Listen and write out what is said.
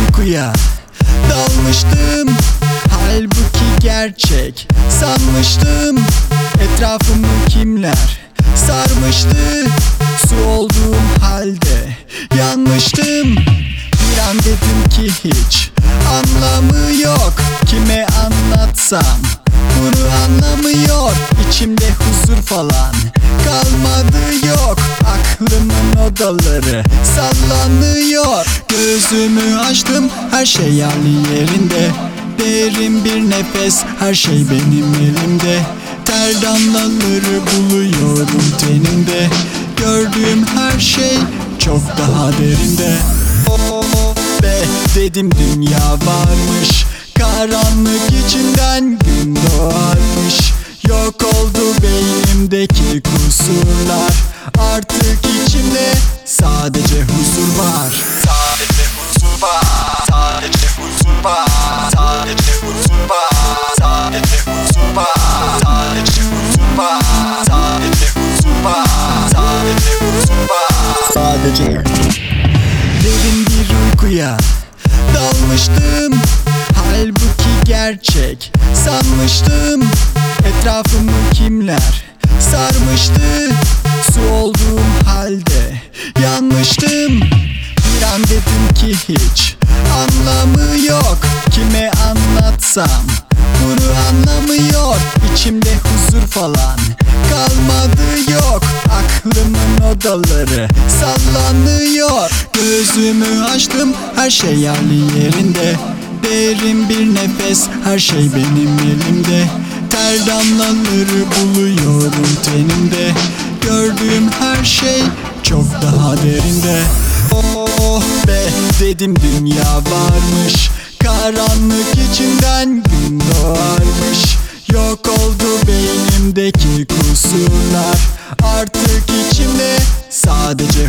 Uykuya dalmıştım. Halbuki gerçek sanmıştım. Etrafımı kimler sarmıştı? Su olduğum halde yanmıştım. Bir an dedim ki hiç anlamı yok. Kime anlatsam bunu anlamıyor. İçimde huzur falan kalmadı yok Odaları sallanıyor. Gözümü açtım her şey yerli yerinde. Derin bir nefes her şey benim elimde. Ter damlaları buluyorum tenimde. Gördüğüm her şey çok daha derinde. Oh be dedim dünya varmış. Karanlık içinden gün doğarmış. Yok oldu beynimdeki kusurlar Artık içimde sadece huzur var. Sadece huzur var. Sadece huzur var. Sadece huzur var. Sadece huzur var. Sadece huzur var. Sadece huzur var. Sadece huzur var. Sadece. Derin bir uykuya dalmıştım. Halbuki gerçek sanmıştım. Etrafımı kimler sarmıştı Su olduğum halde yanmıştım. Bir an dedim ki hiç anlamı yok. Kime anlatsam bunu anlamıyor İçimde huzur falan kalmadı yok. Aklımın odaları sallanıyor. Gözümü açtım her şey yerli yerinde. Derin bir nefes her şey benim elimde Ter damlaları buluyorum tenimde. Gördüğüm her şey çok daha derinde. Oh be dedim dünya varmış. Karanlık içinden gün doğarmış. Yok oldu beynimdeki kusurlar. Artık içimde sadece